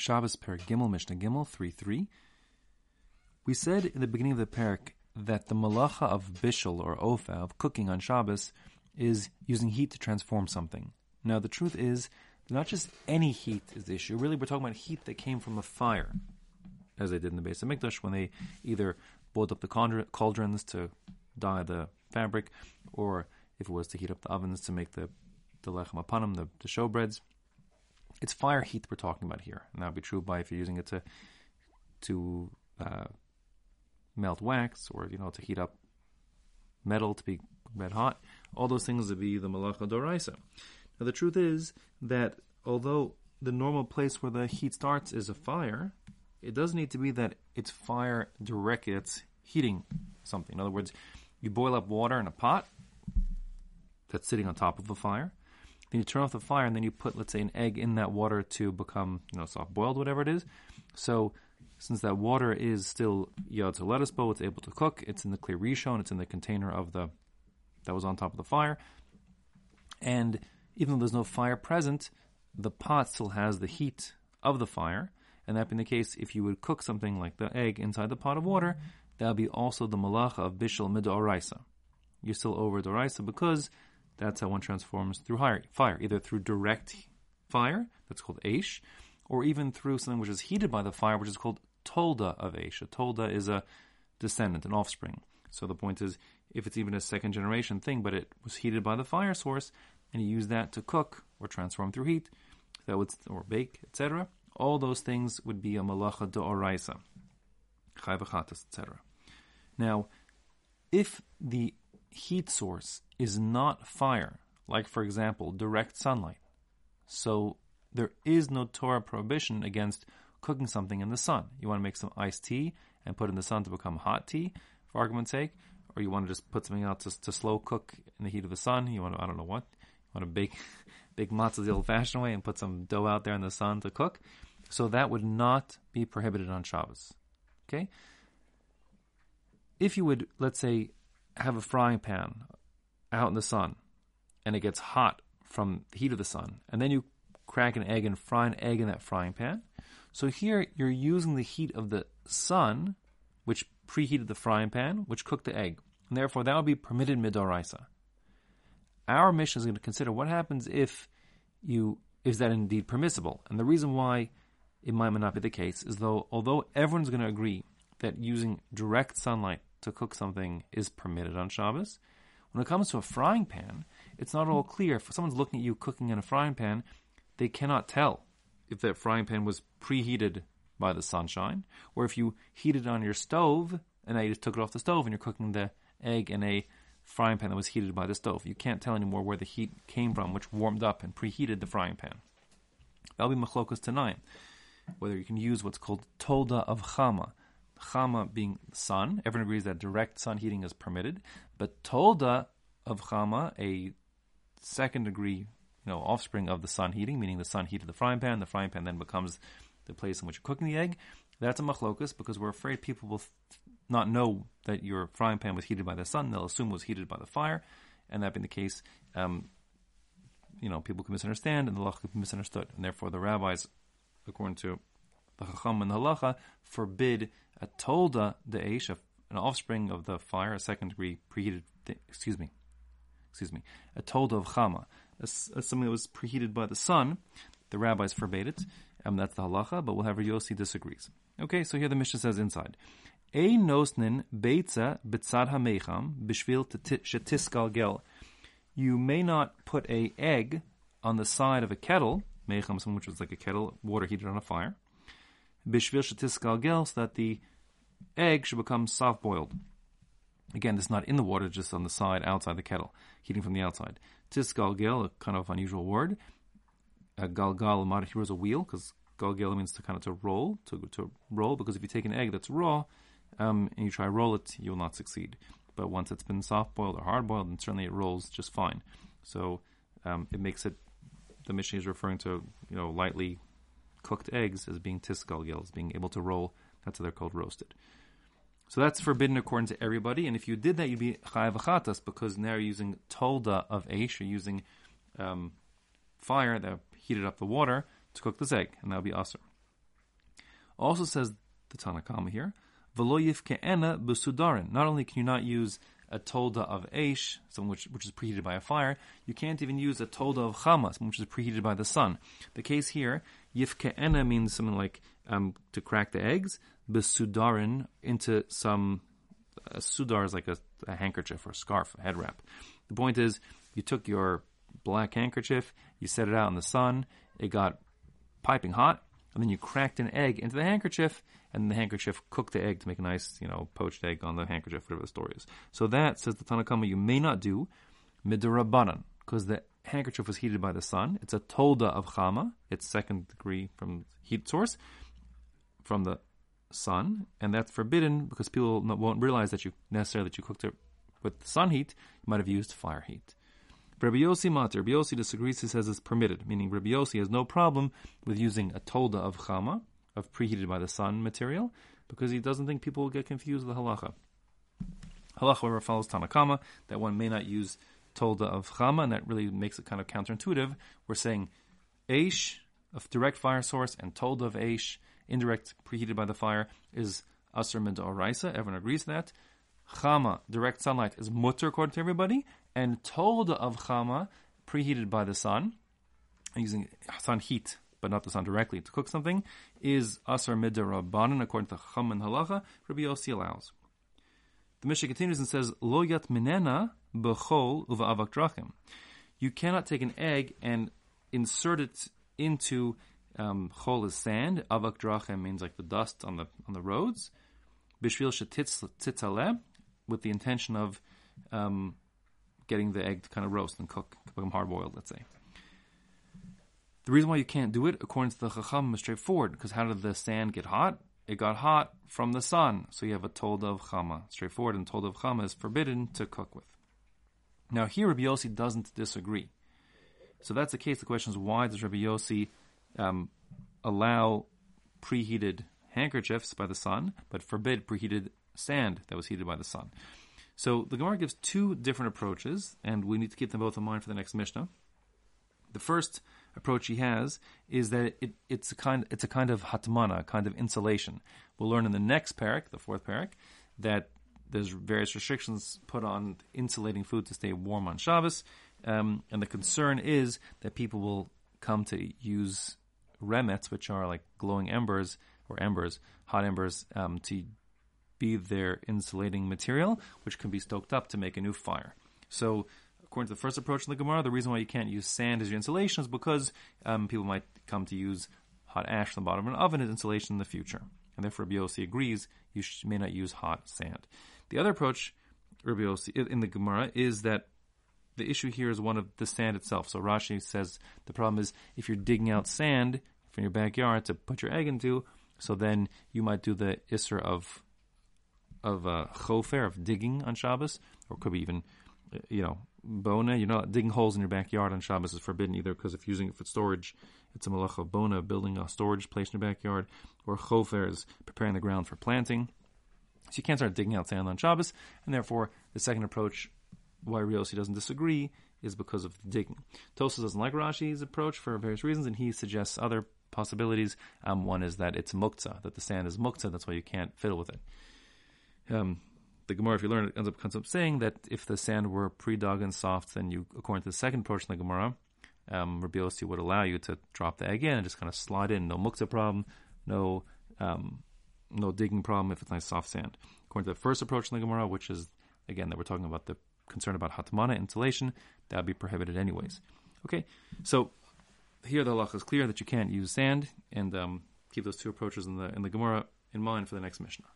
Shabbos Per Gimel Mishnah Gimel 3 3. We said in the beginning of the parak that the malacha of bishul or ofa, of cooking on Shabbos, is using heat to transform something. Now, the truth is, not just any heat is the issue. Really, we're talking about heat that came from a fire, as they did in the Beis HaMikdash when they either boiled up the cauldrons to dye the fabric, or if it was to heat up the ovens to make the, the lechem hapanim, the, the showbreads. It's fire heat that we're talking about here. And that would be true by if you're using it to to uh, melt wax or you know to heat up metal to be red hot. All those things would be the malacha doraisa. Now the truth is that although the normal place where the heat starts is a fire, it does need to be that it's fire directly. It's heating something. In other words, you boil up water in a pot that's sitting on top of a fire. Then you turn off the fire, and then you put, let's say, an egg in that water to become, you know, soft boiled, whatever it is. So since that water is still yad soledes bo, it's able to cook. It's in the kli rishon. It's in the container of the that was on top of the fire. And even though there's no fire present, the pot still has the heat of the fire. And that being the case, if you would cook something like the egg inside the pot of water, that would be also the malacha of bishul midoraisa. You're still over doraisa because that's how one transforms through fire, either through direct fire, that's called aish, or even through something which is heated by the fire, which is called tolda of Aish. A tolda is a descendant, an offspring. So the point is, if it's even a second generation thing, but it was heated by the fire source, and you use that to cook or transform through heat, that would or bake, etc. All those things would be a malacha oraisa, chayvachatas, etc. Now, if the heat source is not fire, like for example direct sunlight, so there is no Torah prohibition against cooking something in the sun. You want to make some iced tea and put it in the sun to become hot tea, for argument's sake, or you want to just put something out to, to slow cook in the heat of the sun. You want to, I don't know what, you want to bake, bake matzah the old-fashioned way and put some dough out there in the sun to cook. So that would not be prohibited on Shabbos. Okay? If you would, let's say, have a frying pan out in the sun and it gets hot from the heat of the sun, and then you crack an egg and fry an egg in that frying pan, so here you're using the heat of the sun, which preheated the frying pan, which cooked the egg. And therefore, that would be permitted midoraisa. Our mission is going to consider what happens if you is that indeed permissible. And the reason why it might not be the case is though although everyone's going to agree that using direct sunlight to cook something is permitted on Shabbos, when it comes to a frying pan, it's not all clear. If someone's looking at you cooking in a frying pan, they cannot tell if that frying pan was preheated by the sunshine, or if you heat it on your stove and now you just took it off the stove and you're cooking the egg in a frying pan that was heated by the stove. You can't tell anymore where the heat came from, which warmed up and preheated the frying pan. That'll be machlokas tonight. Whether you can use what's called tolda of chama, chama being sun. Everyone agrees that direct sun heating is permitted, but tolda of chama, a second degree you know, offspring of the sun heating, meaning the sun heated the frying pan, the frying pan then becomes the place in which you're cooking the egg. That's a machlokus because we're afraid people will not know that your frying pan was heated by the sun. They'll assume it was heated by the fire, and that being the case, um, you know, people can misunderstand and the law can be misunderstood, and therefore the rabbis, according to the chacham and the halacha, forbid a tolda the eish, an offspring of the fire, a second degree preheated. Excuse me, excuse me, a tolda of chama, as, as something that was preheated by the sun. The rabbis forbade it. and that's the halacha, but we'll whatever Yossi disagrees. Okay, so here the Mishnah says inside. A nosnin beitza bitzad hamecham bishvil shetisgalgel. You may not put a egg on the side of a kettle, mecham, which was like a kettle, water heated on a fire, bishvil shetiskal so that the egg should become soft boiled. Again, this is not in the water, just on the side, outside the kettle, heating from the outside. Tiskal Tisgalgel, a kind of unusual word. A galgal in Hebrew is a wheel, because galgel means to kind of to roll, to, to roll, because if you take an egg that's raw, um, and you try to roll it, you will not succeed. But once it's been soft boiled or hard boiled, then certainly it rolls just fine. So um, it makes it, the Mishnah is referring to, you know, lightly cooked eggs as being tisgalgel, as being able to roll. That's how they're called roasted. So that's forbidden according to everybody. And if you did that, you'd be chayav because now you're using tolda of aish, you're using um, fire that heated up the water to cook this egg, and that would be aser. Also says the Tanna Kamma here, Veloyif ke'ena besudarin. Not only can you not use a tolda of Aish, something which, which is preheated by a fire, you can't even use a tolda of Chamas, which is preheated by the sun. The case here, Yifke'ena means something like um, to crack the eggs, besudarin into some, a sudar is like a, a handkerchief or a scarf, a head wrap. The point is, you took your black handkerchief, you set it out in the sun, it got piping hot, and then you cracked an egg into the handkerchief, and the handkerchief cooked the egg to make a nice, you know, poached egg on the handkerchief, whatever the story is. So that, says the Tanna Kamma, you may not do midirabanan, because the handkerchief was heated by the sun. It's a tolda of chama, it's second degree from heat source, from the sun, and that's forbidden because people won't realize that you necessarily that you cooked it with sun heat. You might have used fire heat. Rabbi Yossi matir, Rabbi Yossi disagrees. He says it's permitted, meaning Rabbi Yossi has no problem with using a tolda of chama, of preheated by the sun material, because he doesn't think people will get confused with the halacha. Halacha, however, follows Tanna Kamma that one may not use tolda of chama, and that really makes it kind of counterintuitive. We're saying aish, a direct fire source, and tolda of aish, indirect preheated by the fire, is asr min. Everyone agrees that. Chama, direct sunlight, is mutter according to everybody, and told of chama, preheated by the sun, using sun heat, but not the sun directly, to cook something, is asar midarabanan according to cham and halacha. Rabbi Yossi allows. The Mishnah continues and says, Lo yat minena uva avak drachim. You cannot take an egg and insert it into um, chol is sand. Avak drachim means like the dust on the on the roads. Bishvil shetitzaleh, with the intention of um, getting the egg to kind of roast and cook, become hard boiled, let's say. The reason why you can't do it, according to the Chacham, is straightforward, because how did the sand get hot? It got hot from the sun, so you have a tolda of chama. Straightforward, and tolda of chama is forbidden to cook with. Now here Rabbi Yossi doesn't disagree. So that's the case. The question is, why does Rabbi Yossi um, allow preheated handkerchiefs by the sun, but forbid preheated sand that was heated by the sun? So the Gemara gives two different approaches, and we need to keep them both in mind for the next Mishnah. The first approach he has is that it, it's a kind it's a kind of hatmana, a kind of insulation. We'll learn in the next parak, the fourth parak, that there's various restrictions put on insulating food to stay warm on Shabbos, um, and the concern is that people will come to use remets, which are like glowing embers or embers, hot embers, um, to be their insulating material, which can be stoked up to make a new fire. So, according to the first approach in the Gemara, the reason why you can't use sand as your insulation is because um, people might come to use hot ash from the bottom of an oven as insulation in the future. And therefore, Yossi agrees you sh- may not use hot sand. The other approach, in the Gemara, is that the issue here is one of the sand itself. So Rashi says the problem is if you're digging out sand from your backyard to put your egg into, so then you might do the isser of of uh, chofer, of digging on Shabbos, or could be even, uh, you know, bona. You're not digging holes in your backyard on Shabbos is forbidden either because if using it for storage, it's a malach of bona, building a storage place in your backyard, or chofer is preparing the ground for planting. So you can't start digging out sand on Shabbos, and therefore the second approach, why Riosi doesn't disagree, is because of the digging. Tosa doesn't like Rashi's approach for various reasons, and he suggests other possibilities. Um, one is that it's muktzah, that the sand is muktzah, that's why you can't fiddle with it. Um, the Gemara, if you learn it, ends up, comes up saying that if the sand were pre-dug and soft, then you, according to the second approach in the Gemara, um, Rabbi Yossi would allow you to drop the egg in and just kind of slide in. No muktzah problem, no um, no digging problem if it's nice soft sand. According to the first approach in the Gemara, which is again that we're talking about the concern about hatmana insulation, that would be prohibited anyways. Okay, so here the halacha is clear that you can't use sand, and um, keep those two approaches in the in the Gemara in mind for the next Mishnah.